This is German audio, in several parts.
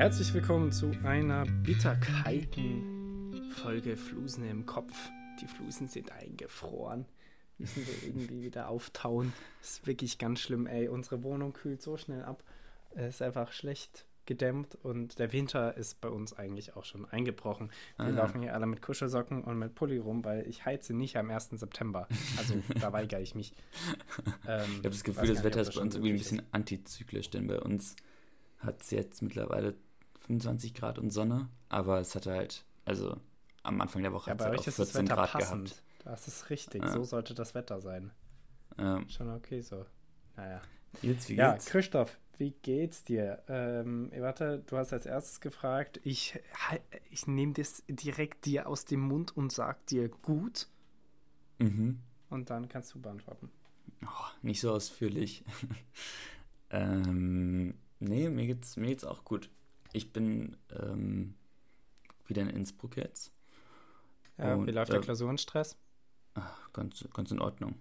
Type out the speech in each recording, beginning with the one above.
Herzlich willkommen zu einer bitterkalten Folge Flusen im Kopf. Die Flusen sind eingefroren. Müssen wir irgendwie wieder auftauen. Ist wirklich ganz schlimm, ey. Unsere Wohnung kühlt so schnell ab. Es ist einfach schlecht gedämmt und der Winter ist bei uns eigentlich auch schon eingebrochen. Wir Ah. laufen hier alle mit Kuschelsocken und mit Pulli rum, weil ich heize nicht am 1. September. Also da weigere ich mich. Ähm, Ich habe das Gefühl, das Wetter ist bei uns irgendwie ein bisschen antizyklisch, denn bei uns hat es jetzt mittlerweile 25 Grad und Sonne, aber es hatte halt, also am Anfang der Woche Ja, hat es halt auch ist das 14 Wetter Grad passend. gehabt. Das ist richtig. Ja. So sollte das Wetter sein. Ähm, Schon okay so. Naja. jetzt, wie Ja, geht's? Christoph, wie geht's dir? Ähm, warte, du hast als erstes gefragt. Ich, ich nehme das direkt dir aus dem Mund und sag dir gut. Mhm. Und dann kannst du beantworten. Oh, nicht so ausführlich. ähm, nee, mir geht's, mir geht's auch gut. Ich bin ähm, wieder in Innsbruck jetzt. Ja, Und, wie läuft äh, der Klausurenstress? Ach, ganz, ganz in Ordnung.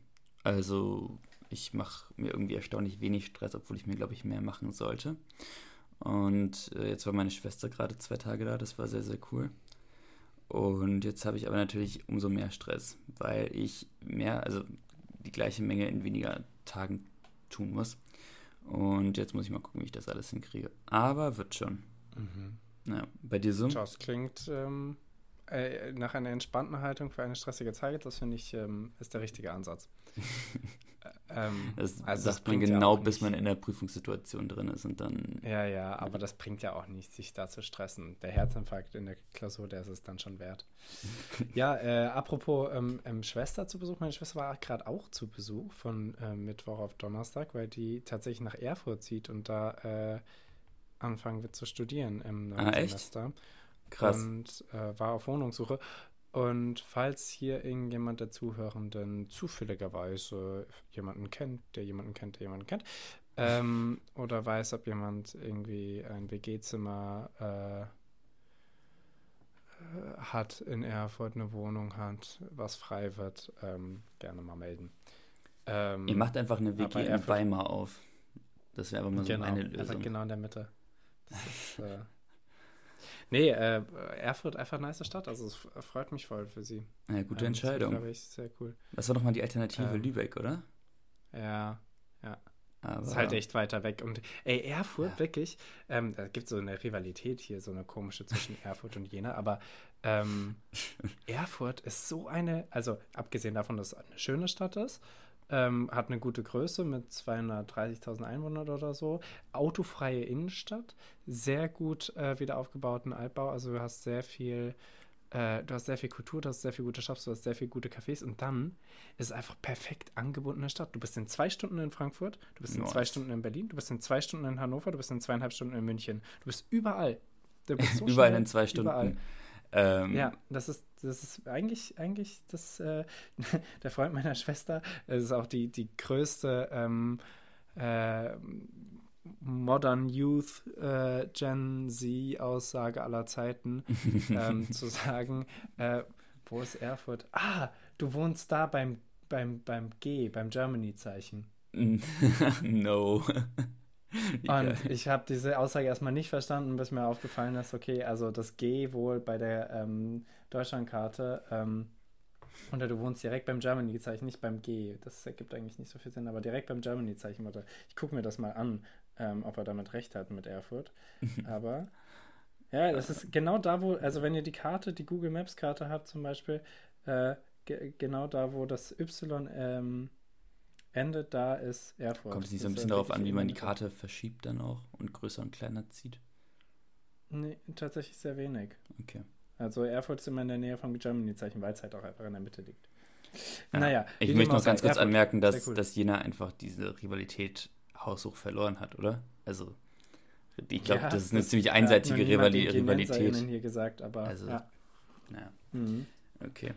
Also, ich mache mir irgendwie erstaunlich wenig Stress, obwohl ich mir, glaube ich, mehr machen sollte. Und äh, jetzt war meine Schwester gerade zwei Tage da, das war sehr, sehr cool. Und jetzt habe ich aber natürlich umso mehr Stress, weil ich mehr, also die gleiche Menge in weniger Tagen tun muss. Und jetzt muss ich mal gucken, wie ich das alles hinkriege. Aber wird schon. Ja, bei dir so? Das klingt ähm, äh, nach einer entspannten Haltung für eine stressige Zeit. Das finde ich ähm, ist der richtige Ansatz. Äh, ähm, Das also sagt man bringt ja genau, auch bis nicht- man in der Prüfungssituation drin ist und dann Ja, ja, aber das bringt ja auch nicht, sich da zu stressen. Der Herzinfarkt in der Klausur, der ist es dann schon wert. ja, äh, apropos ähm, ähm, Schwester zu Besuch. Meine Schwester war gerade auch zu Besuch von äh, Mittwoch auf Donnerstag, weil die tatsächlich nach Erfurt zieht und da äh, anfangen wird zu studieren im neuen Ah? Semester. krass. Und äh, war auf Wohnungssuche. Und falls hier irgendjemand der Zuhörenden zufälligerweise jemanden kennt, der jemanden kennt, der jemanden kennt, ähm, oder weiß, ob jemand irgendwie ein WG-Zimmer äh, äh, hat in Erfurt, eine Wohnung hat, was frei wird, ähm, gerne mal melden. Ähm, Ihr macht einfach eine WG in Weimar auf. Das wäre aber mal so genau, eine einfach Lösung. genau in der Mitte. Das ist, äh, nee, äh, Erfurt einfach eine nice Stadt, also es freut mich voll für sie. Ja, gute Ähm, das Entscheidung. glaube ich, sehr cool. Was war nochmal die Alternative Ähm, Lübeck, oder? Ja, Aber, ist halt echt weiter weg. Und ey, Erfurt, Ja. wirklich, ähm, da gibt es so eine Rivalität hier, so eine komische zwischen Erfurt und Jena, aber ähm, Erfurt ist so eine, also abgesehen davon, dass es eine schöne Stadt ist, ähm, hat eine gute Größe mit 230.000 Einwohnern oder so, autofreie Innenstadt, sehr gut äh, wieder aufgebauten Altbau, also du hast sehr viel äh, du hast sehr viel Kultur, du hast sehr viel gute Shops, du hast sehr viel gute Cafés und dann ist es einfach perfekt angebundene Stadt. Du bist in zwei Stunden in Frankfurt, du bist in zwei Nice. Stunden in Berlin, du bist in zwei Stunden in Hannover, du bist in zweieinhalb Stunden in München. Du bist überall. Du bist so Überall schnell, in zwei Stunden. Überall. Ähm, Ja, das ist, das ist eigentlich, eigentlich das, äh, der Freund meiner Schwester, es ist auch die, die größte ähm, äh, Modern Youth äh, Gen Z-Aussage aller Zeiten, ähm, zu sagen, äh, wo ist Erfurt? Ah, du wohnst da beim, beim, beim G, beim Germany-Zeichen. no. Und ich habe diese Aussage erstmal nicht verstanden, bis mir aufgefallen ist, okay, also das G wohl bei der ähm, Deutschlandkarte ähm, oder du wohnst direkt beim Germany-Zeichen, nicht beim G. Das ergibt eigentlich nicht so viel Sinn, aber direkt beim Germany-Zeichen. Warte, ich gucke mir das mal an, ähm, ob er damit recht hat mit Erfurt. Aber ja, das ist genau da, wo, also wenn ihr die Karte, die Google Maps-Karte habt zum Beispiel, äh, ge genau da, wo das Y ähm, endet, da ist Erfurt. Kommt es nicht so Das ein bisschen ja darauf an, wie man die Karte verschiebt dann auch und größer und kleiner zieht? Nee, tatsächlich sehr wenig. Okay. Also Erfurt ist immer in der Nähe vom Germany-Zeichen, weil es halt auch einfach in der Mitte liegt. Ja. Naja, Ich möchte noch ganz kurz Erfurt, anmerken, dass, cool. dass Jena einfach diese Rivalität haushoch verloren hat, oder? Also, ich glaube, Ja, das ist eine ziemlich hat einseitige niemand Rivali Rivalität. hier gesagt, aber Also, ja. Naja, Mhm. okay.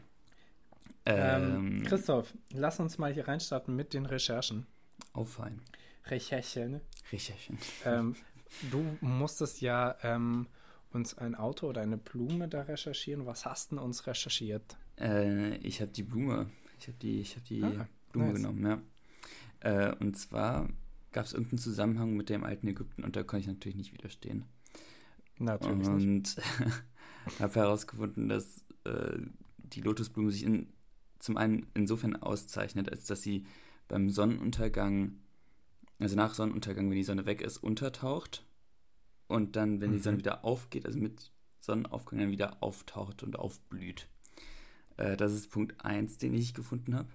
Ähm, Ähm, Christoph, lass uns mal hier reinstarten mit den Recherchen. auffallen. Recherchen. Recherchen. ähm, du musstest ja ähm, uns ein Auto oder eine Blume da recherchieren. Was hast du denn uns recherchiert? Äh, ich habe die Blume. Ich habe die, ich hab die Ah, Blume nice. genommen, ja. Äh, und zwar gab es irgendeinen Zusammenhang mit dem alten Ägypten und da konnte ich natürlich nicht widerstehen. Natürlich und nicht. Und habe herausgefunden, dass äh, die Lotusblume sich in, zum einen insofern auszeichnet, als dass sie beim Sonnenuntergang, also nach Sonnenuntergang, wenn die Sonne weg ist, untertaucht und dann, wenn mhm. die Sonne wieder aufgeht, also mit Sonnenaufgang dann wieder auftaucht und aufblüht. Äh, das ist Punkt 1, den ich gefunden habe.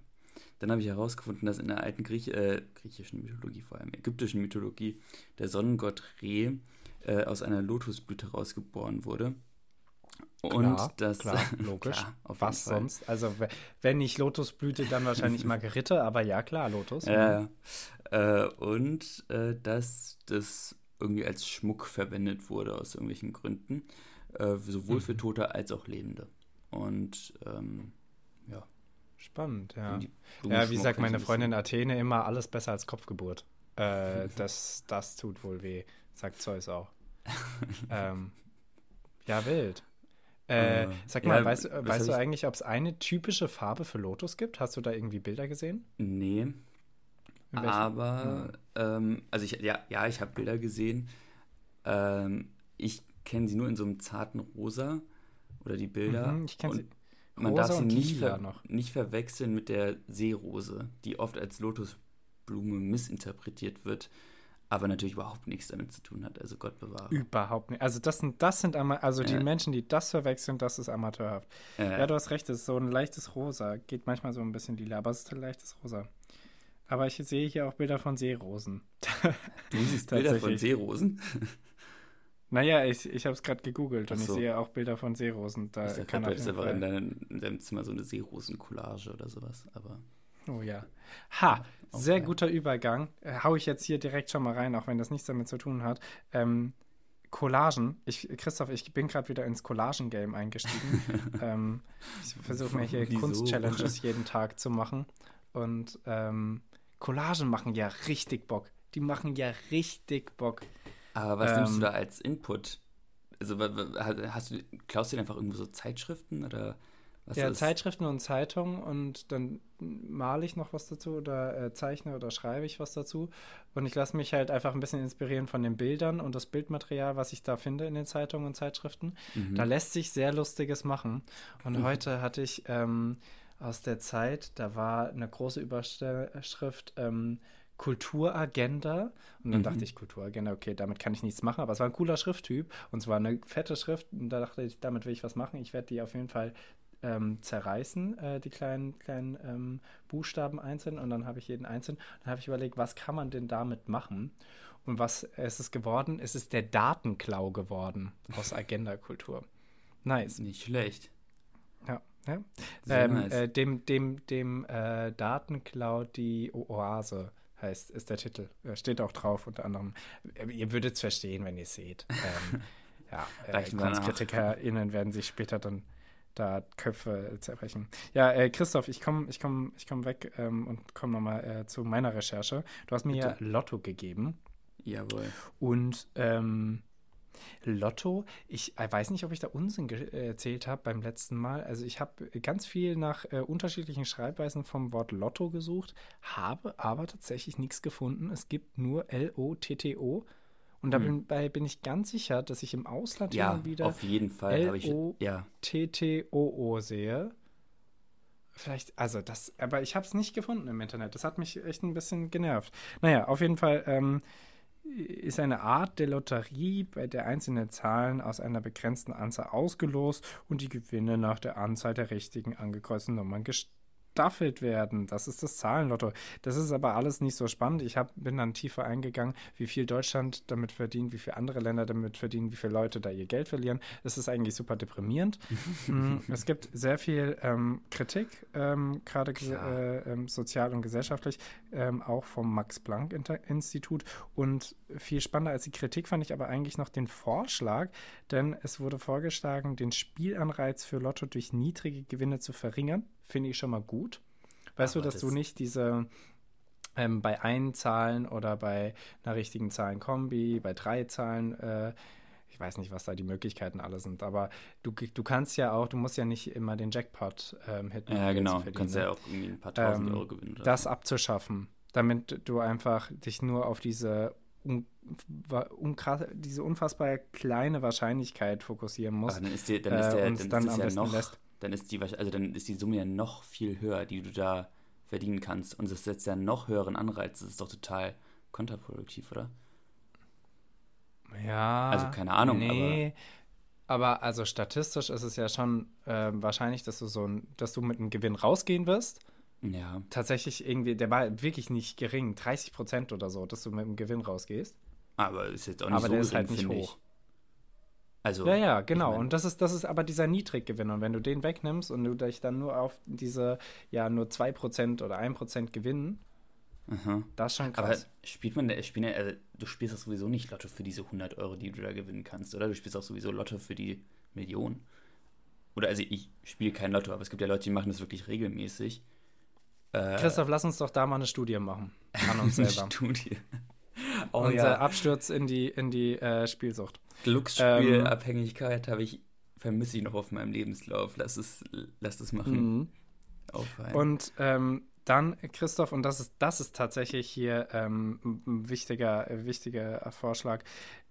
Dann habe ich herausgefunden, dass in der alten Griech äh, griechischen Mythologie, vor allem ägyptischen Mythologie, der Sonnengott Re äh, aus einer Lotusblüte rausgeboren wurde. Und klar, das klar, logisch. klar, Was sonst? Also wenn nicht Lotusblüte, dann wahrscheinlich Margerite, aber ja klar, Lotus. Ja, äh, und äh, dass das irgendwie als Schmuck verwendet wurde aus irgendwelchen Gründen, äh, sowohl mhm. für Tote als auch Lebende. Und ähm, ja. Spannend, ja. Ja, wie sagt meine Freundin Athene immer, alles besser als Kopfgeburt. Äh, das, das tut wohl weh, sagt Zeus auch. ähm, ja, wild. Äh, äh, sag mal, ja, weißt, weißt du eigentlich, ob es eine typische Farbe für Lotus gibt? Hast du da irgendwie Bilder gesehen? Nee. Aber, ja. ähm, also ich, ja, ja, ich habe Bilder gesehen. Ähm, ich kenne sie nur in so einem zarten Rosa oder die Bilder. Mhm, ich kenne sie. Man darf sie nicht, ver noch. nicht verwechseln mit der Seerose, die oft als Lotusblume missinterpretiert wird aber natürlich überhaupt nichts damit zu tun hat. Also Gott bewahre. Überhaupt nicht. Also das sind, das sind also die Menschen, die das verwechseln, das ist amateurhaft. Ja. ja, du hast recht, es ist so ein leichtes Rosa. Geht manchmal so ein bisschen lila, aber es ist ein leichtes Rosa. Aber ich sehe hier auch Bilder von Seerosen. Du siehst Bilder von Seerosen? Naja, ich, ich habe es gerade gegoogelt und so. ich sehe auch Bilder von Seerosen. Da ich kann ist einfach in, deinem, in deinem Zimmer so eine Seerosen-Collage oder sowas, aber. Oh ja. Ha, sehr okay. guter Übergang. Äh, hau ich jetzt hier direkt schon mal rein, auch wenn das nichts damit zu tun hat. Ähm, Collagen. Ich, Christoph, ich bin gerade wieder ins Collagen-Game eingestiegen. ähm, ich versuche mir hier Kunst-Challenges jeden Tag zu machen. Und ähm, Collagen machen ja richtig Bock. Die machen ja richtig Bock. Aber was nimmst du ähm, da als Input? Also hast du, klaust du dir einfach irgendwo so Zeitschriften oder was ja, ist? Zeitschriften und Zeitungen und dann male ich noch was dazu oder äh, zeichne oder schreibe ich was dazu. Und ich lasse mich halt einfach ein bisschen inspirieren von den Bildern und das Bildmaterial, was ich da finde in den Zeitungen und Zeitschriften. Mhm. Da lässt sich sehr Lustiges machen. Und mhm. heute hatte ich ähm, aus der Zeit, da war eine große Überschrift. Ähm, Kulturagenda. Und dann mhm. dachte ich, Kulturagenda, okay, damit kann ich nichts machen. Aber es war ein cooler Schrifttyp und zwar eine fette Schrift. Und da dachte ich, damit will ich was machen. Ich werde die auf jeden Fall ähm, zerreißen, äh, die kleinen, kleinen ähm, Buchstaben einzeln und dann habe ich jeden einzeln. Dann habe ich überlegt, was kann man denn damit machen? Und was ist es geworden? Es ist der Datenklau geworden aus Agenda-Kultur. Nice. Nicht schlecht. Ja. ja. Ähm, nice. äh, dem dem, dem äh, Datenklau die Oase heißt, ist der Titel. Steht auch drauf unter anderem. Äh, ihr würdet es verstehen, wenn ihr es seht. Ähm, ja, äh, KunstkritikerInnen werden sich später dann da Köpfe zerbrechen. Ja, äh, Christoph, ich komme ich komm, ich komm weg ähm, und komme nochmal äh, zu meiner Recherche. Du hast mir ja Lotto gegeben. Jawohl. Und ähm, Lotto, ich äh, weiß nicht, ob ich da Unsinn erzählt habe beim letzten Mal. Also ich habe ganz viel nach äh, unterschiedlichen Schreibweisen vom Wort Lotto gesucht, habe aber tatsächlich nichts gefunden. Es gibt nur L-O-T-T-O. Und dabei hm. bin ich ganz sicher, dass ich im Ausland ja, immer wieder auf jeden Fall L-O-T-T-O-O sehe. Vielleicht, also das, aber ich habe es nicht gefunden im Internet. Das hat mich echt ein bisschen genervt. Naja, auf jeden Fall ähm, ist eine Art der Lotterie, bei der einzelne Zahlen aus einer begrenzten Anzahl ausgelost und die Gewinne nach der Anzahl der richtigen angekreuzten Nummern gestaffelt gestaffelt werden. Das ist das Zahlenlotto. Das ist aber alles nicht so spannend. Ich hab, bin dann tiefer eingegangen, wie viel Deutschland damit verdient, wie viele andere Länder damit verdienen, wie viele Leute da ihr Geld verlieren. Es ist eigentlich super deprimierend. Mm, es gibt sehr viel ähm, Kritik, ähm, gerade äh, ähm, sozial und gesellschaftlich, ähm, auch vom Max-Planck-Institut. Und viel spannender als die Kritik fand ich aber eigentlich noch den Vorschlag, denn es wurde vorgeschlagen, den Spielanreiz für Lotto durch niedrige Gewinne zu verringern finde ich schon mal gut. Weißt Aber du, dass das du nicht diese ähm, bei einen Zahlen oder bei einer richtigen Zahlenkombi, bei drei Zahlen, äh, ich weiß nicht, was da die Möglichkeiten alle sind, aber du, du kannst ja auch, du musst ja nicht immer den Jackpot ähm, hitten. Ja, genau, du kannst ja ne? auch irgendwie ein paar tausend ähm, Euro gewinnen. Das abzuschaffen, damit du einfach dich nur auf diese un, unkrass, diese unfassbar kleine Wahrscheinlichkeit fokussieren musst. Aber dann ist, die, dann ist, äh, der, und es dann dann ist am ja besten noch, lässt. Dann ist die, also dann ist die Summe ja noch viel höher, die du da verdienen kannst. Und das setzt ja noch höheren Anreiz. Das ist doch total kontraproduktiv, oder? Ja. Also keine Ahnung, nee. Aber also statistisch ist es ja schon äh, wahrscheinlich, dass du so ein, dass du mit einem Gewinn rausgehen wirst. Ja. Tatsächlich irgendwie, der war wirklich nicht gering, 30 Prozent oder so, dass du mit einem Gewinn rausgehst. Aber ist jetzt auch nicht Aber so der ist gering, halt nicht hoch. ich. Also, Ja, ja, genau. ich mein- und das ist, das ist aber dieser Niedriggewinn. Und wenn du den wegnimmst und du dich dann nur auf diese, ja, nur 2% oder 1% gewinnen, aha. das ist schon Aber krass. spielt man, da- spielen ja, also, du spielst doch sowieso nicht Lotto für diese 100 Euro, die du da gewinnen kannst, oder? Du spielst auch sowieso Lotto für die Million. Oder also ich spiele kein Lotto, aber es gibt ja Leute, die machen das wirklich regelmäßig. Äh, Christoph, lass uns doch da mal eine Studie machen. An uns eine selber. Studie. Oh Unser ja, Absturz in die, in die äh, Spielsucht. Glücksspielabhängigkeit habe ich, vermisse ich noch auf meinem Lebenslauf. Lass es, lass es machen. Mhm. Und ähm, dann, Christoph, und das ist, das ist tatsächlich hier ähm, ein wichtiger, äh, wichtiger Vorschlag,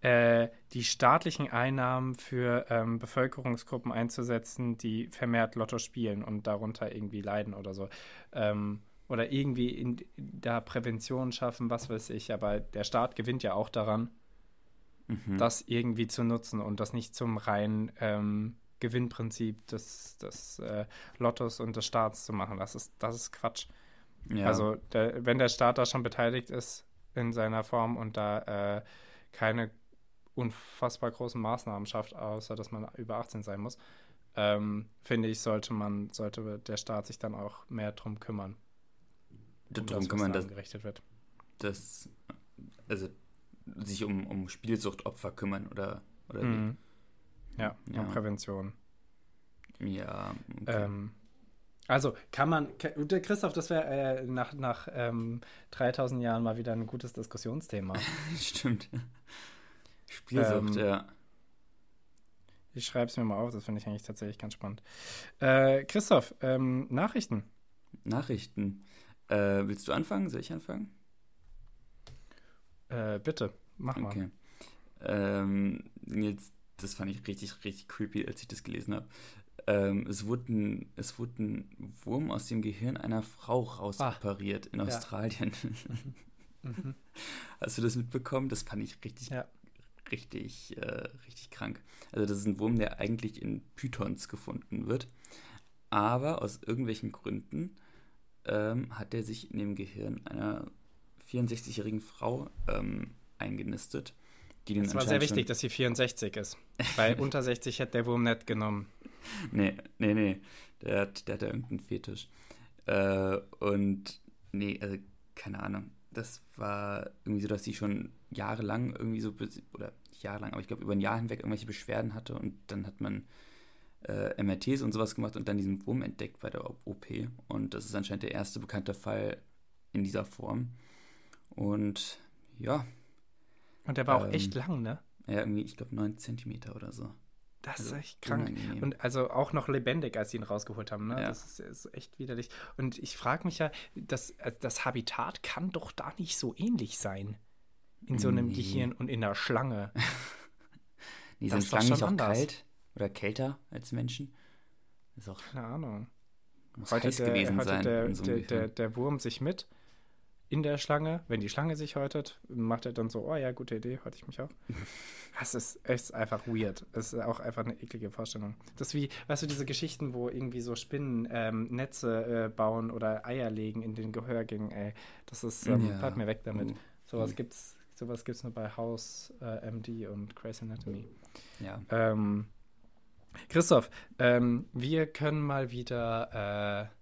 äh, die staatlichen Einnahmen für ähm, Bevölkerungsgruppen einzusetzen, die vermehrt Lotto spielen und darunter irgendwie leiden oder so. Ähm, oder irgendwie in, da Prävention schaffen, was weiß ich. Aber der Staat gewinnt ja auch daran, Mhm. das irgendwie zu nutzen und das nicht zum reinen ähm, Gewinnprinzip des, des äh, Lottos und des Staats zu machen. Das ist, das ist Quatsch. ja. Also der, wenn der Staat da schon beteiligt ist in seiner Form und da äh, keine unfassbar großen Maßnahmen schafft, außer dass man über 18 sein muss, ähm, finde ich, sollte man, sollte der Staat sich dann auch mehr drum kümmern. um darum das, kann was man da das, angerichtet wird. das, also sich um, um Spielsuchtopfer kümmern oder, oder Mhm. Ja, Ja. und Prävention. Ja, okay. Ähm, also kann man, der Christoph, das wäre äh, nach, nach ähm, 3000 Jahren mal wieder ein gutes Diskussionsthema. Stimmt. Spielsucht, Ähm, ja. Ich schreibe es mir mal auf, das finde ich eigentlich tatsächlich ganz spannend. Äh, Christoph, ähm, Nachrichten. Nachrichten. Äh, willst du anfangen? Soll ich anfangen? Äh, bitte, mach mal. Okay. Ähm, jetzt, das fand ich richtig, richtig creepy, als ich das gelesen habe. Ähm, es, wurde ein, es wurde ein Wurm aus dem Gehirn einer Frau rausoperiert in Ah. ja. Australien. Mhm. Hast du das mitbekommen? Das fand ich richtig, Ja. richtig, äh, richtig krank. Also das ist ein Wurm, der eigentlich in Pythons gefunden wird. Aber aus irgendwelchen Gründen ähm, hat er sich in dem Gehirn einer 64-jährigen Frau ähm, eingenistet. Die den Es war sehr wichtig, dass sie 64 ist. Weil unter 60 hätte der Wurm nicht genommen. Nee, nee, nee. Der hat, der hat da irgendeinen Fetisch. Äh, und nee, also keine Ahnung. Das war irgendwie so, dass sie schon jahrelang irgendwie so, oder jahrelang, aber ich glaube über ein Jahr hinweg irgendwelche Beschwerden hatte und dann hat man äh, MRTs und sowas gemacht und dann diesen Wurm entdeckt bei der OP. Und das ist anscheinend der erste bekannte Fall in dieser Form. Und ja, Und der war auch Ähm, echt lang, ne? ja irgendwie, ich glaube, 9 Zentimeter oder so. Das ist Also, echt krank. unangenehm. Und also auch noch lebendig, als sie ihn rausgeholt haben. Ne? Ja. Das ist, ist echt widerlich. Und ich frage mich ja, das, äh, das Habitat kann doch da nicht so ähnlich sein. In so einem Nee. Gehirn und in der Schlange. Die sind ist Schlangen nicht auch anders. kalt oder kälter als Menschen? Ist auch Keine Ahnung. muss Heute, heiß der, gewesen sein. der, so der, der, der Wurm sich mit in der Schlange. Wenn die Schlange sich häutet, macht er dann so, oh ja, gute Idee, häute ich mich auch. Das ist, ist einfach weird. Es ist auch einfach eine eklige Vorstellung. Das ist wie, weißt du, diese Geschichten, wo irgendwie so Spinnen ähm, Netze äh, bauen oder Eier legen in den Gehörgängen, ey. Das ist, ähm, Ja. mir weg damit. Oh. Sowas Mhm. gibt's, sowas gibt's nur bei House äh, MD und Grey's Anatomy. Ja. Ähm, Christoph, ähm, wir können mal wieder äh,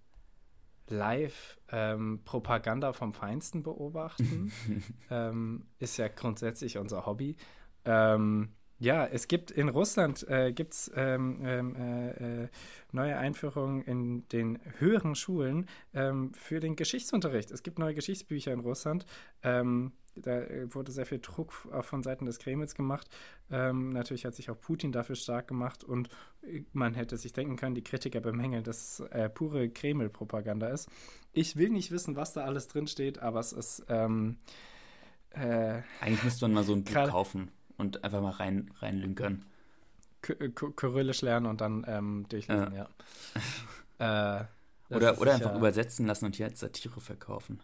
live ähm, Propaganda vom Feinsten beobachten. ähm, ist ja grundsätzlich unser Hobby. Ähm, ja, es gibt in Russland äh, gibt's, ähm, ähm, äh, äh, neue Einführungen in den höheren Schulen ähm, für den Geschichtsunterricht. Es gibt neue Geschichtsbücher in Russland. Ähm, da äh, wurde sehr viel Druck von Seiten des Kremls gemacht. Ähm, natürlich hat sich auch Putin dafür stark gemacht und äh, man hätte sich denken können, die Kritiker bemängeln, dass es äh, pure Kreml-Propaganda ist. Ich will nicht wissen, was da alles drin steht, aber es ist ähm, Äh, Eigentlich müsste man mal so ein Buch kaufen und einfach mal rein, reinlünkern. Kyrillisch lernen und dann ähm, durchlesen, ja. ja. äh, oder oder einfach übersetzen lassen und hier als Satire verkaufen.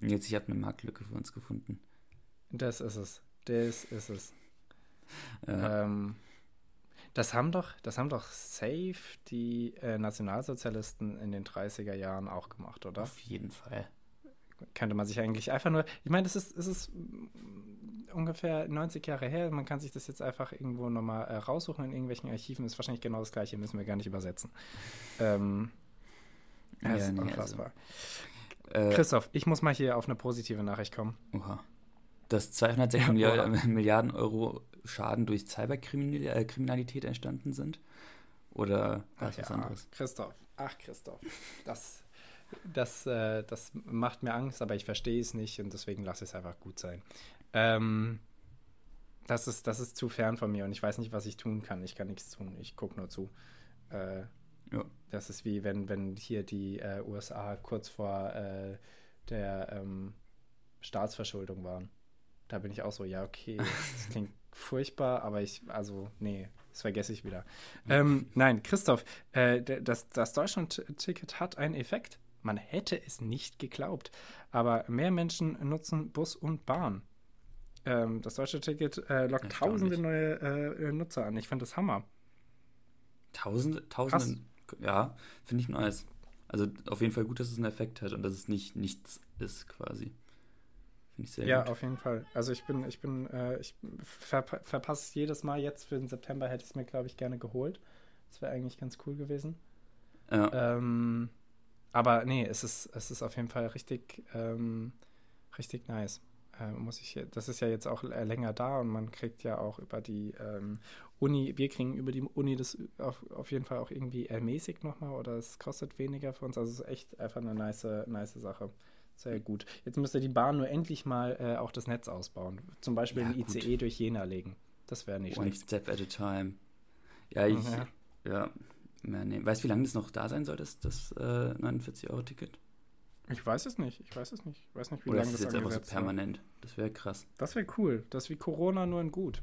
Und jetzt, ich habe eine Marktlücke für uns gefunden. Das ist es. Das ist es. Ja. Ähm, das haben doch, das haben doch safe die äh, Nationalsozialisten in den 30er Jahren auch gemacht, oder? Auf jeden Fall. Könnte man sich eigentlich einfach nur. Ich meine, das ist, es ist ungefähr 90 Jahre her. Man kann sich das jetzt einfach irgendwo nochmal äh, raussuchen in irgendwelchen Archiven. Ist wahrscheinlich genau das gleiche, müssen wir gar nicht übersetzen. Ähm, das ja, ist nee, unfassbar. Also, äh, Christoph, ich muss mal hier auf eine positive Nachricht kommen. Oha. Dass 206 ja, Milliarden, Euro Schaden durch Cyberkriminalität entstanden sind? Oder was ja, anderes? Christoph, ach Christoph, das, das, äh, das macht mir Angst, aber ich verstehe es nicht und deswegen lasse ich es einfach gut sein. Ähm, das, ist, das ist zu fern von mir und ich weiß nicht, was ich tun kann. Ich kann nichts tun, ich gucke nur zu. Äh, ja. Das ist wie wenn, wenn hier die äh, USA kurz vor äh, der ähm, Staatsverschuldung waren. Da bin ich auch so, ja, okay, das klingt furchtbar, aber ich, also, nee, das vergesse ich wieder. Ähm, nein, Christoph, äh, das, das Deutschland-Ticket hat einen Effekt. Man hätte es nicht geglaubt. Aber mehr Menschen nutzen Bus und Bahn. Ähm, das deutsche Ticket äh, lockt tausende neue äh, Nutzer an. Ich finde das Hammer. Tausende, tausende, Krass. ja, finde ich nice. Also auf jeden Fall gut, dass es einen Effekt hat und dass es nicht nichts ist quasi. Finde ich sehr ja, gut. auf jeden Fall. Also ich bin, ich bin, äh, ich ver verpasse jedes Mal jetzt für den September hätte ich es mir, glaube ich, gerne geholt. Das wäre eigentlich ganz cool gewesen. Ja. Ähm, aber nee, es ist, es ist auf jeden Fall richtig, ähm, richtig nice. Äh, muss ich, das ist ja jetzt auch länger da und man kriegt ja auch über die ähm, Uni, wir kriegen über die Uni das auf, auf jeden Fall auch irgendwie ermäßigt nochmal oder es kostet weniger für uns. Also es ist echt einfach eine nice, nice Sache. Sehr gut. Jetzt müsste die Bahn nur endlich mal äh, auch das Netz ausbauen. Zum Beispiel ja, ein ICE gut. durch Jena legen. Das wäre nicht One schlecht. step at a time. Ja, ich, ja. ja nee. Weißt du, wie lange das noch da sein soll, das, das äh, 49-Euro-Ticket? Ich weiß es nicht. Ich weiß es nicht. Ich weiß nicht, wie Oder lange das ist jetzt einfach so permanent. War. Das wäre krass. Das wäre cool. Das ist wie Corona nur in gut.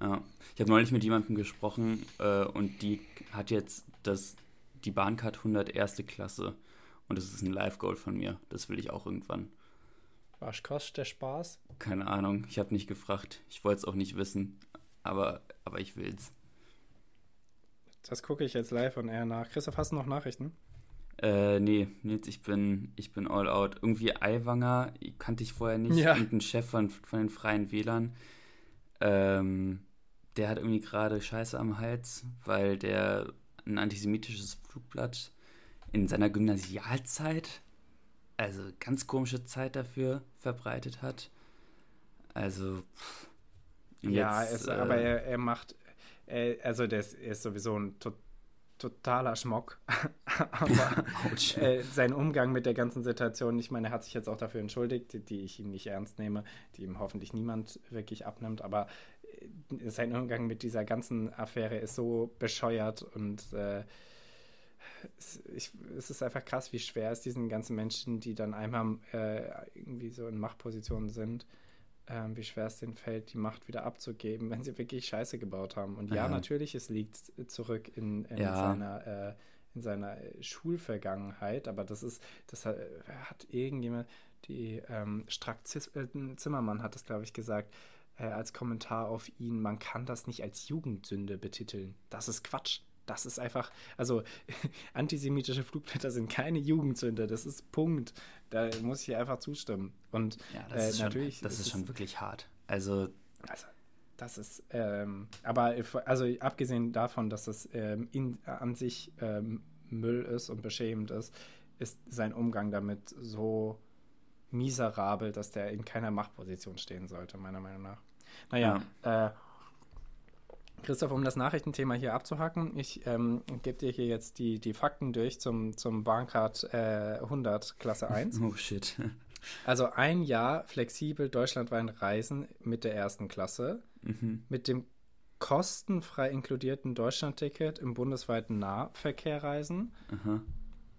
Ja. Ich habe neulich mit jemandem gesprochen äh, und die hat jetzt das, die Bahncard 100 erste Klasse und das ist ein Live-Goal von mir. Das will ich auch irgendwann. Was kostet der Spaß? Keine Ahnung. Ich habe nicht gefragt. Ich wollte es auch nicht wissen. Aber, aber ich will's. Das gucke ich jetzt live und eher nach. Christoph, hast du noch Nachrichten? Äh, nee, Nils, ich bin, ich bin all out. Irgendwie Aiwanger, kannte ich vorher nicht. Ja. Irgendein Chef von, von den Freien Wählern. Ähm, der hat irgendwie gerade Scheiße am Hals, weil der ein antisemitisches Flugblatt in seiner Gymnasialzeit, also ganz komische Zeit dafür verbreitet hat. Also. Ja, jetzt, es, äh, aber er, er macht, er, also der ist, er ist sowieso ein to totaler Schmock. aber äh, sein Umgang mit der ganzen Situation, ich meine, er hat sich jetzt auch dafür entschuldigt, die, die ich ihm nicht ernst nehme, die ihm hoffentlich niemand wirklich abnimmt, aber äh, sein Umgang mit dieser ganzen Affäre ist so bescheuert und äh, es, ich, es ist einfach krass, wie schwer es diesen ganzen Menschen, die dann einmal äh, irgendwie so in Machtpositionen sind, äh, wie schwer es denen fällt, die Macht wieder abzugeben, wenn sie wirklich Scheiße gebaut haben. Und ja, ja natürlich, es liegt zurück in, in ja. seiner äh, in seiner Schulvergangenheit, aber das ist, das hat, hat irgendjemand, die ähm, Strack äh, Zimmermann hat das, glaube ich, gesagt, äh, als Kommentar auf ihn, man kann das nicht als Jugendsünde betiteln. Das ist Quatsch das ist einfach, also antisemitische Flugblätter sind keine Jugendsünde, das ist Punkt. Da muss ich einfach zustimmen. Und ja, das äh, ist natürlich. Schon, das ist schon wirklich hart. Also. Also, das ist, ähm, aber also abgesehen davon, dass das ähm, in, an sich ähm, Müll ist und beschämend ist, ist sein Umgang damit so miserabel, dass der in keiner Machtposition stehen sollte, meiner Meinung nach. Naja, ja. äh, Christoph, um das Nachrichtenthema hier abzuhacken, ich ähm, gebe dir hier jetzt die, die Fakten durch zum, zum Bahncard äh, 100 Klasse 1. Oh shit. Also ein Jahr flexibel deutschlandweit reisen mit der ersten Klasse, mhm. mit dem kostenfrei inkludierten Deutschlandticket im bundesweiten Nahverkehr reisen. Aha.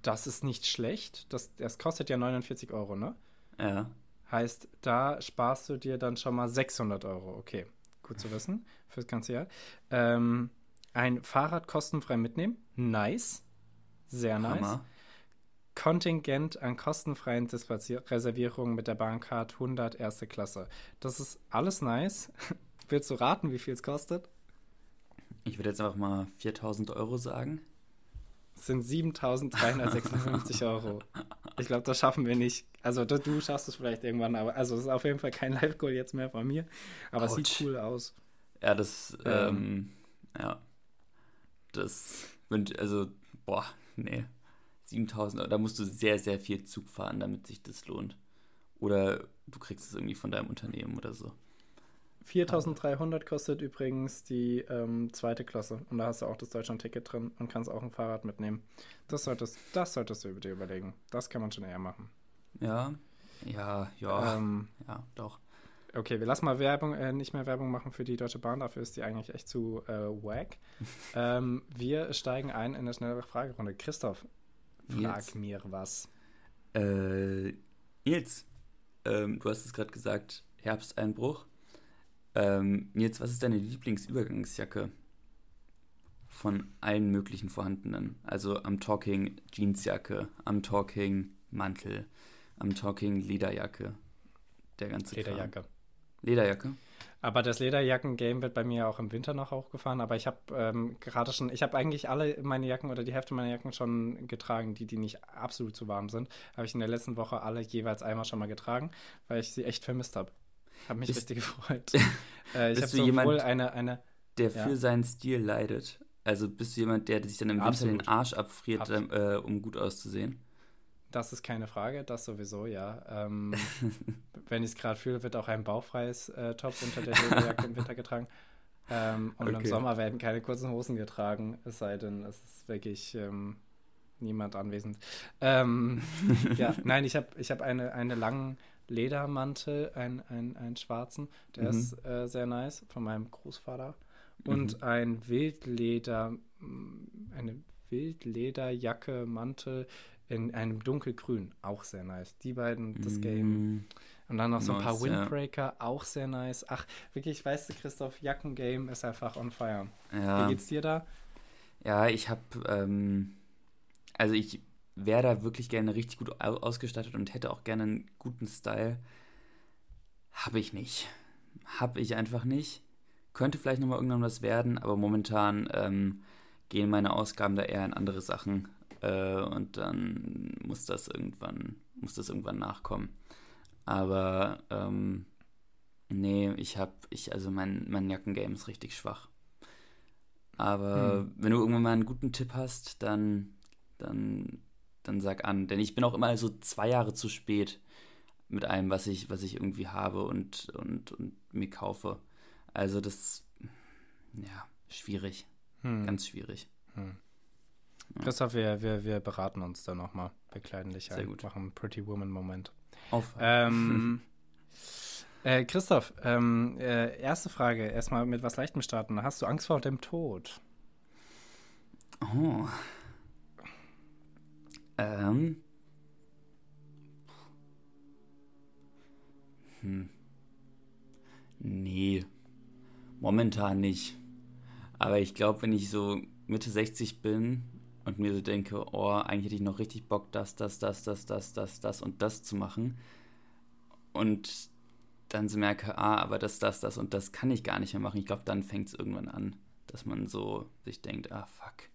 Das ist nicht schlecht. Das, das kostet ja 49 Euro, ne? Ja. Heißt, da sparst du dir dann schon mal 600 Euro. Okay, gut zu wissen fürs ganze Jahr. Ähm, ein Fahrrad kostenfrei mitnehmen. Nice. Sehr nice. Hammer. Kontingent an kostenfreien Reservierungen mit der Bahncard 100 erste Klasse. Das ist alles nice. Willst du raten, wie viel es kostet? Ich würde jetzt einfach mal 4000 Euro sagen. Das sind 7356 Euro. Ich glaube, das schaffen wir nicht. Also, du, schaffst es vielleicht irgendwann, aber also, es ist auf jeden Fall kein Live-Goal jetzt mehr von mir. Aber Ouch. es sieht cool aus. Ja, das, ähm, ähm ja. Das, also, boah, nee. 7000 Euro, da musst du sehr, sehr viel Zug fahren, damit sich das lohnt. Oder du kriegst es irgendwie von deinem Unternehmen oder so. 4300 kostet übrigens die ähm, zweite Klasse. Und da hast du auch das Deutschland-Ticket drin und kannst auch ein Fahrrad mitnehmen. Das solltest, das solltest du über dir überlegen. Das kann man schon eher machen. Ja, ja, ja. Ähm, ja, doch. Okay, wir lassen mal Werbung, äh, nicht mehr Werbung machen für die Deutsche Bahn, dafür ist die eigentlich echt zu äh, wack. ähm, wir steigen ein in eine schnellere Fragerunde. Christoph, frag Nils. mir was. Äh, Nils, ähm, du hast es gerade gesagt, Herbsteinbruch. Ähm, Nils, was ist deine Lieblingsübergangsjacke von allen möglichen vorhandenen? Also am Talking Jeansjacke, am Talking Mantel, am Talking Lederjacke. Der ganze Lederjacke. Kram. Lederjacke. Aber das Lederjacken-Game wird bei mir auch im Winter noch hochgefahren. Aber ich habe ähm, gerade schon, ich habe eigentlich alle meine Jacken oder die Hälfte meiner Jacken schon getragen, die, die nicht absolut zu warm sind. Habe ich in der letzten Woche alle jeweils einmal schon mal getragen, weil ich sie echt vermisst habe. Habe mich richtig gefreut. äh, ich habe sowohl jemand, eine, eine. Der ja. für seinen Stil leidet. Also bist du jemand, der sich dann im. Winter den Arsch abfriert, äh, um gut auszusehen? Das ist keine Frage, das sowieso, ja. Ähm, wenn ich es gerade fühle, wird auch ein bauchfreies äh, Top unter der Lederjacke im Winter getragen. Ähm, und okay. im Sommer werden keine kurzen Hosen getragen, es sei denn, es ist wirklich ähm, niemand anwesend. Ähm, ja, nein, ich habe ich hab eine, eine langen Ledermantel, einen, einen, einen schwarzen, der mhm. ist äh, sehr nice, von meinem Großvater. Und mhm. ein Wildleder, mm, eine Wildlederjacke, Mantel in einem dunkelgrün, auch sehr nice. Die beiden, das mm. Game. Und dann noch so ein paar Windbreaker, ja. auch sehr nice. Ach, wirklich, weißt du, Christoph, Jackengame ist einfach on fire. Ja. Wie geht's dir da? Ja, ich habe, ähm, also ich wäre da wirklich gerne richtig gut ausgestattet und hätte auch gerne einen guten Style. Habe ich nicht. Habe ich einfach nicht. Könnte vielleicht nochmal irgendwann was werden, aber momentan ähm, gehen meine Ausgaben da eher in andere Sachen. Äh, und dann muss das irgendwann, muss das irgendwann nachkommen. Aber ähm, nee, ich habe, ich, also mein, mein Jackengame ist richtig schwach. Aber hm. wenn du irgendwann mal einen guten Tipp hast, dann, dann, dann sag an. Denn ich bin auch immer so zwei Jahre zu spät mit allem, was ich, was ich irgendwie habe und, und, und mir kaufe. Also das, ja, schwierig. Hm. Ganz schwierig. Hm. Christoph, wir, wir, wir beraten uns da nochmal. Wir kleiden dich Sehr ein, gut. machen einen Pretty Woman-Moment. Auf. Ähm, äh, Christoph, ähm, äh, erste Frage. Erstmal mit was Leichtem starten. Hast du Angst vor dem Tod? Oh. Ähm. Hm. Nee. Momentan nicht. Aber ich glaube, wenn ich so Mitte 60 bin und mir so denke, oh, eigentlich hätte ich noch richtig Bock, das, das, das, das, das, das, das und das zu machen. Und dann so merke, ah, aber das, das, das und das kann ich gar nicht mehr machen. Ich glaube, dann fängt es irgendwann an, dass man so sich denkt, ah, fuck,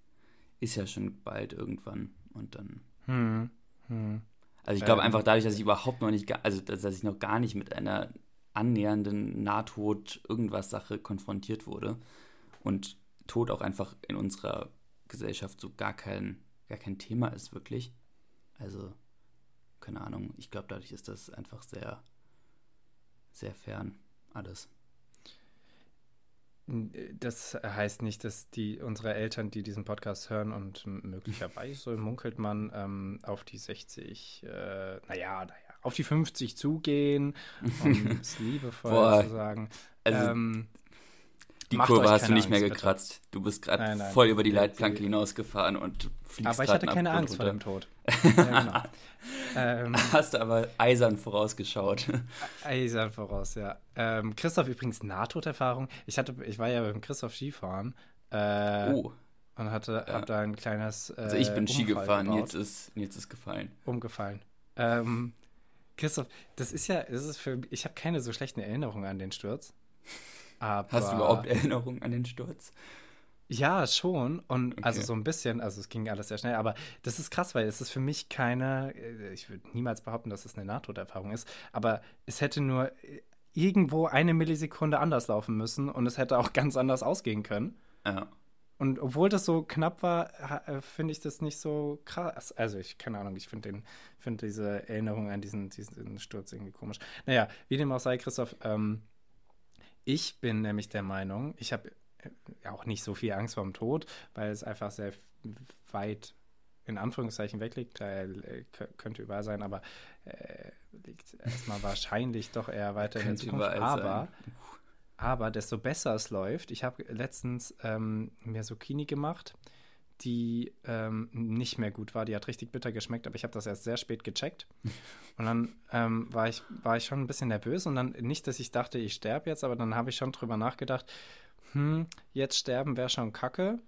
ist ja schon bald irgendwann. Und dann. Hm. Hm. Also ich glaube ähm, einfach dadurch, dass ich überhaupt noch nicht, also dass ich noch gar nicht mit einer annähernden Nahtod-Irgendwas-Sache konfrontiert wurde und Tod auch einfach in unserer Gesellschaft so gar kein, gar kein Thema ist, wirklich. Also, keine Ahnung, ich glaube, dadurch ist das einfach sehr, sehr fern, alles. Das heißt nicht, dass die unsere Eltern, die diesen Podcast hören und möglicherweise munkelt man ähm, auf die 60, äh, naja, naja, auf die 50 zugehen, um es liebevoll Boah, zu sagen. Also, ähm, die Macht Kurve hast du nicht mehr Angst, bitte. gekratzt. Du bist gerade voll über die Leitplanke hinausgefahren und fliegst Aber ich hatte keine Angst vor dem runter. Tod. Ja, genau. ähm, Hast du aber eisern vorausgeschaut. Eisern voraus, ja. Ähm, Christoph übrigens Nahtoderfahrung. Ich hatte, ich war ja beim Christoph Skifahren äh, oh, und hatte, Ja. hab da ein kleines. Äh, also ich bin Ski Unfall gefahren, gebaut. jetzt ist, jetzt ist gefallen. umgefallen. Ähm, Christoph, das ist ja, das ist für, ich habe keine so schlechten Erinnerungen an den Sturz. Aber Hast du überhaupt Erinnerungen an den Sturz? Ja, schon. Und also Okay. so ein bisschen, also es ging alles sehr schnell, aber das ist krass, weil es ist für mich keine, äh, ich würde niemals behaupten, dass es eine Nahtoderfahrung ist, aber es hätte nur äh, irgendwo eine Millisekunde anders laufen müssen und es hätte auch ganz anders ausgehen können. Ja. Und obwohl das so knapp war, äh, finde ich das nicht so krass. Also ich, keine Ahnung, ich finde den, finde diese Erinnerung an diesen, diesen Sturz irgendwie komisch. Naja, wie dem auch sei, Christoph, ähm, ich bin nämlich der Meinung, ich habe äh, auch nicht so viel Angst vor dem Tod, weil es einfach sehr weit in Anführungszeichen weg liegt. Äh, könnte überall sein, aber äh, liegt erstmal wahrscheinlich doch eher weiter in der Zukunft. Aber sein. aber desto besser es läuft, ich habe letztens ähm, mir Zucchini gemacht, die ähm, nicht mehr gut war. Die hat richtig bitter geschmeckt, aber ich habe das erst sehr spät gecheckt. Und dann ähm, war, ich, war ich schon ein bisschen nervös und dann nicht, dass ich dachte, ich sterbe jetzt, aber dann habe ich schon drüber nachgedacht, hm, jetzt sterben wäre schon kacke.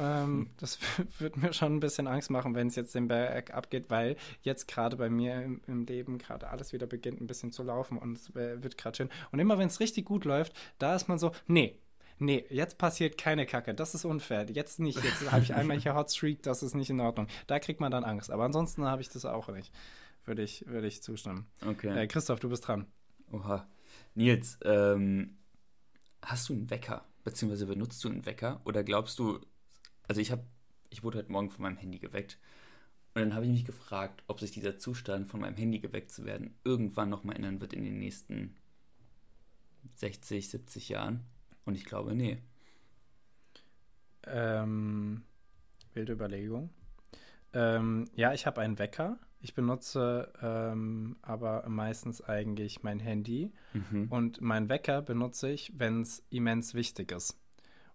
ähm, das wird mir schon ein bisschen Angst machen, wenn es jetzt den Berg abgeht, weil jetzt gerade bei mir im, im Leben gerade alles wieder beginnt ein bisschen zu laufen und es wird gerade schön. Und immer wenn es richtig gut läuft, da ist man so, nee, nee, jetzt passiert keine Kacke, das ist unfair, jetzt nicht, jetzt habe ich einmal hier Hot Streak, das ist nicht in Ordnung. Da kriegt man dann Angst, aber ansonsten habe ich das auch nicht. Würde ich, würde ich zustimmen. Okay. Äh, Christoph, du bist dran. Oha. Nils, ähm, hast du einen Wecker? Beziehungsweise benutzt du einen Wecker? Oder glaubst du, also ich habe, ich wurde heute Morgen von meinem Handy geweckt. Und dann habe ich mich gefragt, ob sich dieser Zustand, von meinem Handy geweckt zu werden, irgendwann nochmal ändern wird in den nächsten 60, 70 Jahren. Und ich glaube, nee. Ähm, wilde Überlegung. Ähm, ja, ich habe einen Wecker. Ich benutze ähm, aber meistens eigentlich mein Handy. Mhm. Und meinen Wecker benutze ich, wenn es immens wichtig ist.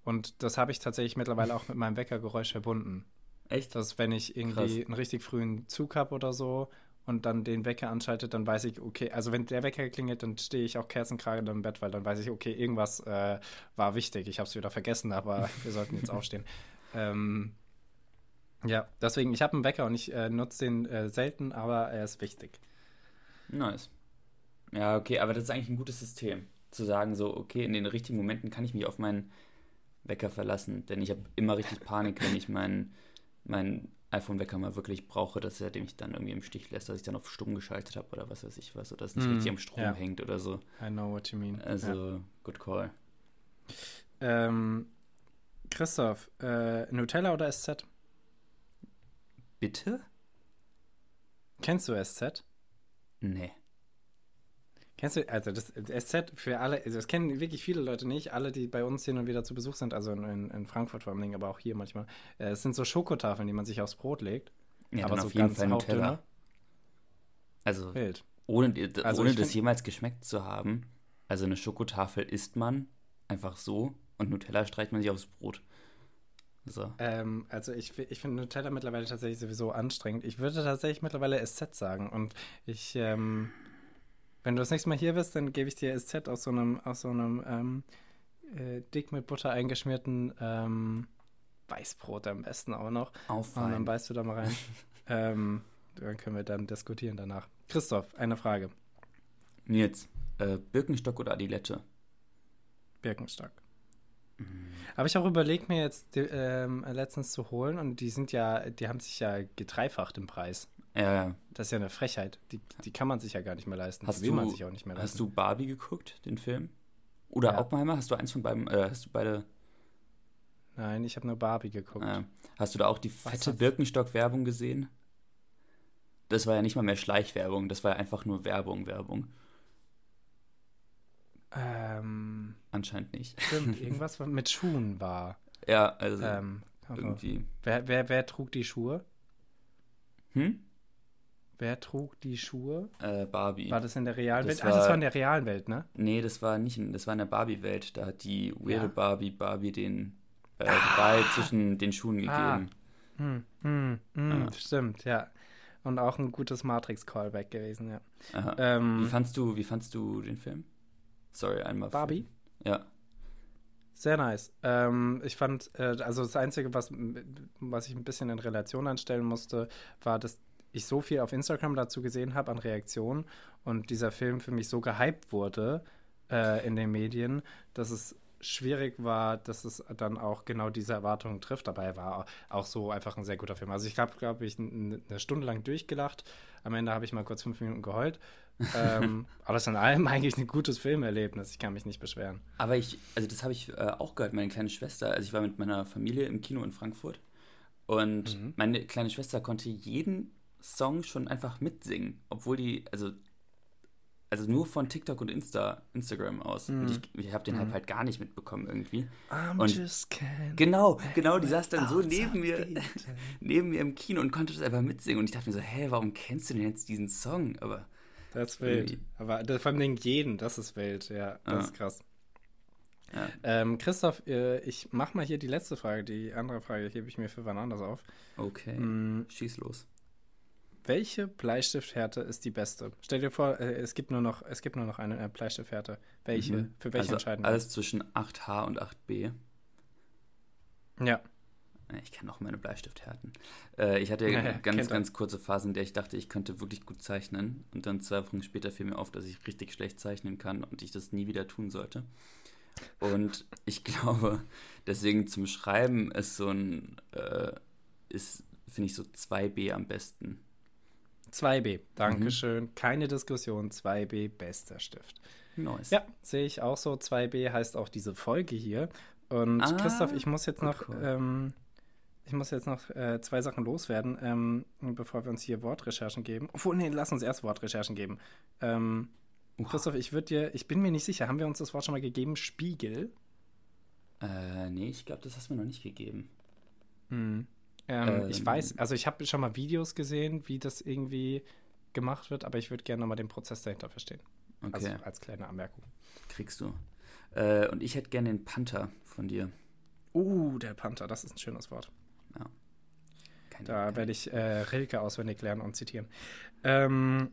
Und das habe ich tatsächlich mittlerweile auch mit meinem Weckergeräusch verbunden. Echt? Dass wenn ich irgendwie Krass. einen richtig frühen Zug habe oder so und dann den Wecker anschalte, dann weiß ich, okay, also wenn der Wecker klingelt, dann stehe ich auch kerzenkragend im Bett, weil dann weiß ich, okay, irgendwas äh, war wichtig. Ich habe es wieder vergessen, aber wir sollten jetzt aufstehen. Ähm, ja, deswegen, ich habe einen Wecker und ich äh, nutze den äh, selten, aber er ist wichtig. Nice. Ja, okay, aber das ist eigentlich ein gutes System. Zu sagen, so, okay, in den richtigen Momenten kann ich mich auf meinen Wecker verlassen. Denn ich habe immer richtig Panik, wenn ich meinen meinen iPhone-Wecker mal wirklich brauche, dass er mich dann irgendwie im Stich lässt, dass ich dann auf stumm geschaltet habe oder was weiß ich was, oder dass es nicht Mhm, richtig am Strom ja. hängt oder so. I know what you mean. Also, good call. ähm, Christoph, äh, Nutella oder SZ? Bitte? Kennst du SZ? Nee. Kennst du, also das, das SZ für alle, also das kennen wirklich viele Leute nicht, alle, die bei uns hin und wieder zu Besuch sind, also in, in Frankfurt vor allem, aber auch hier manchmal. Äh, Es sind so Schokotafeln, die man sich aufs Brot legt. Ja, aber so auf jeden Fall Nutella. Also, Wild. ohne, Also ohne das find- jemals geschmeckt zu haben, also eine Schokotafel isst man einfach so und Nutella streicht man sich aufs Brot. So. Ähm, also ich, ich finde Nutella mittlerweile tatsächlich sowieso anstrengend. Ich würde tatsächlich mittlerweile SZ sagen. Und ich, ähm, wenn du das nächste Mal hier bist, dann gebe ich dir SZ aus so einem, aus so einem ähm, äh, dick mit Butter eingeschmierten ähm, Weißbrot am besten auch noch. Auf Und dann beißt du da mal rein. ähm, dann können wir dann diskutieren danach. Christoph, eine Frage. Nils, äh, Birkenstock oder Adilette? Birkenstock. Habe ich auch überlegt, mir jetzt die, ähm, letztens zu holen und die sind ja, die haben sich ja gedreifacht im Preis. Ja, ja. Das ist ja eine Frechheit. Die, die kann man sich ja gar nicht mehr leisten. Hast die will du, man sich auch nicht mehr leisten. hast du Barbie geguckt, den Film? Oder Ja. Oppenheimer? Hast du eins von beiden, äh, hast du beide, Nein, ich habe nur Barbie geguckt. äh, hast du da auch die fette Birkenstock-Werbung gesehen? Das war ja nicht mal mehr Schleichwerbung, das war ja einfach nur Werbung, Werbung. Ähm, Anscheinend nicht. stimmt, irgendwas was mit Schuhen war. Ja, also Ähm, also, irgendwie. wer, wer, wer trug die Schuhe? Hm? Wer trug die Schuhe? Äh, Barbie. War das in der realen Das Welt? ah, das war- in der realen Welt, ne? Nee, das war nicht in, das war in der Barbie-Welt. Da hat die weirde Ja. Barbie Barbie den äh, die Wahl zwischen den Schuhen Ah. gegeben. Hm, hm, hm, Ah. Stimmt, ja. Und auch ein gutes Matrix-Callback gewesen, ja. Ähm, wie fandst du, wie fandst du den Film? Sorry, einmal. für- Barbie? Ja. Sehr nice. Ähm, ich fand, äh, also das Einzige, was, was ich ein bisschen in Relation anstellen musste, war, dass ich so viel auf Instagram dazu gesehen habe an Reaktionen und dieser Film für mich so gehypt wurde äh, in den Medien, dass es schwierig war, dass es dann auch genau diese Erwartungen trifft. Dabei war auch so einfach ein sehr guter Film. Also ich habe, glaube ich, eine Stunde lang durchgelacht. Am Ende habe ich mal kurz fünf Minuten geheult. ähm, alles in allem eigentlich ein gutes Filmerlebnis. Ich kann mich nicht beschweren. Aber ich, also das habe ich äh, auch gehört, meine kleine Schwester. Also ich war mit meiner Familie im Kino in Frankfurt und Mhm. meine kleine Schwester konnte jeden Song schon einfach mitsingen, obwohl die, also, also nur von TikTok und Insta, Instagram aus. Und Mhm. ich, ich habe den Hype halt gar nicht mitbekommen irgendwie. I'm Und- just. Genau, genau, die saß dann so neben mir, neben mir im Kino und konnte das einfach mitsingen. Und ich dachte mir so, hä, warum kennst du denn jetzt diesen Song? Aber Das ist wild. Aber das, vor allem jeden, das ist wild, ja. Das Ja. ist krass. ja. Ähm, Christoph, äh, ich mach mal hier die letzte Frage. Die andere Frage hebe ich mir für wann anders auf. okay, Hm, schieß los. Welche Bleistifthärte ist die beste? Stell dir vor, äh, es gibt nur noch, es gibt nur noch eine äh, Bleistifthärte. Welche? Mhm. Für welche also entscheiden wir? Alles zwischen 8H und 8B. Ja. Äh, Ich kenne auch meine Bleistifthärten. Äh, ich hatte ja Ja, eine ganz, ganz kurze Phase, in der ich dachte, ich könnte wirklich gut zeichnen. Und dann zwei Wochen später fiel mir auf, dass ich richtig schlecht zeichnen kann und ich das nie wieder tun sollte. Und ich glaube, deswegen zum Schreiben ist so ein, äh, ist, finde ich so 2B am besten. 2B. Dankeschön. Keine Diskussion. 2B, bester Stift. Nice. Ja, sehe ich auch so. 2B heißt auch diese Folge hier. Und Ah, Christoph, ich muss jetzt gut, noch, cool. ähm, ich muss jetzt noch äh, zwei Sachen loswerden, ähm, bevor wir uns hier Wortrecherchen geben. Obwohl, nee, lass uns erst Wortrecherchen geben. Ähm, Uha. Christoph, ich würde dir, ich bin mir nicht sicher, haben wir uns das Wort schon mal gegeben? Spiegel? Äh, nee, ich glaube, das hast du mir noch nicht gegeben. Hm. Ähm, Ähm. ich weiß, also ich habe schon mal Videos gesehen, wie das irgendwie gemacht wird, aber ich würde gerne nochmal den Prozess dahinter verstehen. Okay, Also als kleine Anmerkung. kriegst du. Äh, und ich hätte gerne den Panther von dir. Uh, der Panther, das ist ein schönes Wort. Kein, Da werde ich äh, Rilke auswendig lernen und zitieren. Ähm,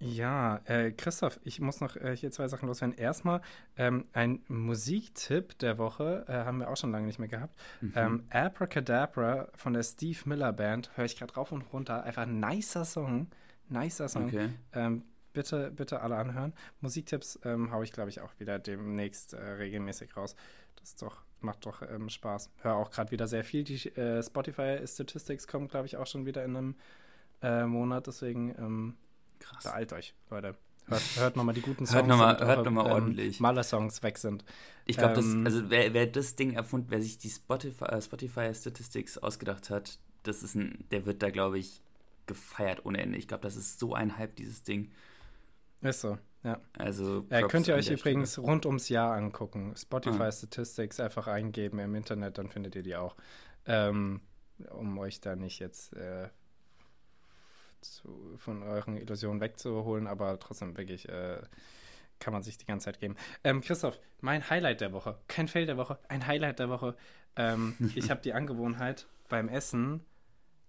ja, äh, Christoph, ich muss noch äh, hier zwei Sachen loswerden. Erstmal ähm, ein Musiktipp der Woche, äh, haben wir auch schon lange nicht mehr gehabt. Mhm. Ähm, Abracadabra von der Steve Miller Band, höre ich gerade rauf und runter. Einfach ein nicer Song. Nicer Song. Okay. Ähm, bitte, bitte alle anhören. Musiktipps ähm, haue ich, glaube ich, auch wieder demnächst äh, regelmäßig raus. Das ist doch, macht doch ähm, Spaß. Höre auch gerade wieder sehr viel. Die äh, Spotify Statistics kommen, glaube ich, auch schon wieder in einem äh, Monat. Deswegen ähm, Krass. beeilt euch, Leute. Hört, hört nochmal die guten Songs, Hört noch mal- damit hört noch mal ordentlich. Maler-Songs weg sind. Ich glaube, Ähm, also wer, wer das Ding erfunden, wer sich die Spotify, äh, Spotify Statistics ausgedacht hat, das ist ein, der wird da, glaube ich, gefeiert ohne Ende. Ich glaube, das ist so ein Hype, dieses Ding. Ist so, ja. Also Äh, könnt ihr euch übrigens rund ums Jahr angucken. Spotify Ah. Statistics einfach eingeben im Internet, dann findet ihr die auch. Ähm, um euch da nicht jetzt äh, zu, von euren Illusionen wegzuholen, aber trotzdem wirklich äh, kann man sich die ganze Zeit geben. Ähm, Christoph, mein Highlight der Woche, kein Fail der Woche, ein Highlight der Woche. Ähm, ich habe die Angewohnheit beim Essen,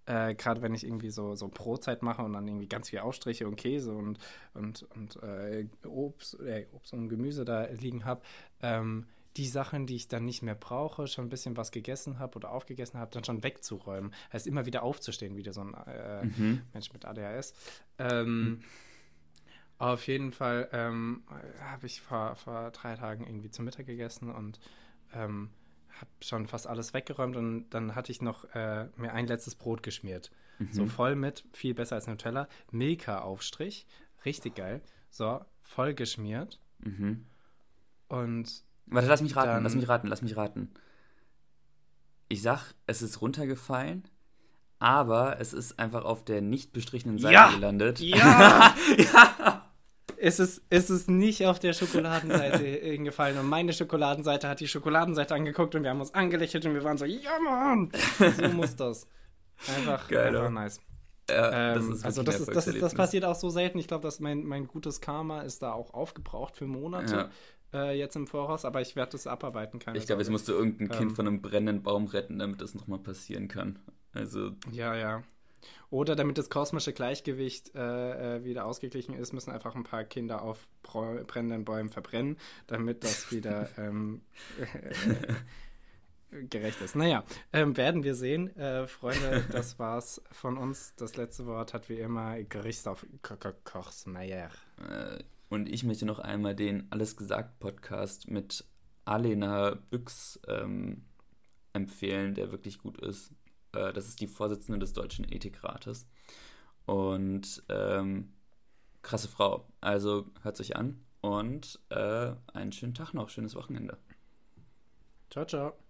äh, gerade wenn ich irgendwie so, so Brotzeit mache und dann irgendwie ganz viel Aufstriche und Käse und, und, und äh, Obst, äh, Obst und Gemüse da liegen habe, ähm, die Sachen, die ich dann nicht mehr brauche, schon ein bisschen was gegessen habe oder aufgegessen habe, dann schon wegzuräumen. Heißt immer wieder aufzustehen, wieder so ein äh, Mhm. Mensch mit ADHS. Ähm, Auf jeden Fall ähm, habe ich vor, vor drei Tagen irgendwie zum Mittag gegessen und ähm, habe schon fast alles weggeräumt und dann hatte ich noch äh, mir ein letztes Brot geschmiert. So voll mit, viel besser als Nutella. Milka-Aufstrich, richtig geil. So, voll geschmiert Mhm. und Warte, lass mich raten, Dann- lass mich raten, lass mich raten. Ich sag, es ist runtergefallen, aber es ist einfach auf der nicht bestrichenen Seite Ja! gelandet. Ja! ja! Es ist, es ist nicht auf der Schokoladenseite hingefallen und meine Schokoladenseite hat die Schokoladenseite angeguckt und wir haben uns angelächelt und wir waren so, ja Mann, so muss das. Einfach, Geil, einfach nice. Ja, ähm, das also das, ist, das, ist, das passiert auch so selten. Ich glaube, dass mein, mein gutes Karma ist da auch aufgebraucht für Monate. Ja. Äh, jetzt im Voraus, aber ich werde das abarbeiten. Keine ich glaube, jetzt musst du irgendein ähm, Kind von einem brennenden Baum retten, damit das nochmal passieren kann. Also. Ja, ja. Oder damit das kosmische Gleichgewicht äh, äh, wieder ausgeglichen ist, müssen einfach ein paar Kinder auf brennenden Bäumen verbrennen, damit das wieder ähm, gerecht ist. Naja, ähm, werden wir sehen. Äh, Freunde, das war's von uns. Das letzte Wort hat wie immer Christoph Kochsmeier. Äh, und ich möchte noch einmal den Alles gesagt Podcast mit Alena Büchs ähm, empfehlen, der wirklich gut ist. Äh, das ist die Vorsitzende des Deutschen Ethikrates. Und ähm, krasse Frau. Also hört sich an und äh, einen schönen Tag noch, schönes Wochenende. Ciao, ciao.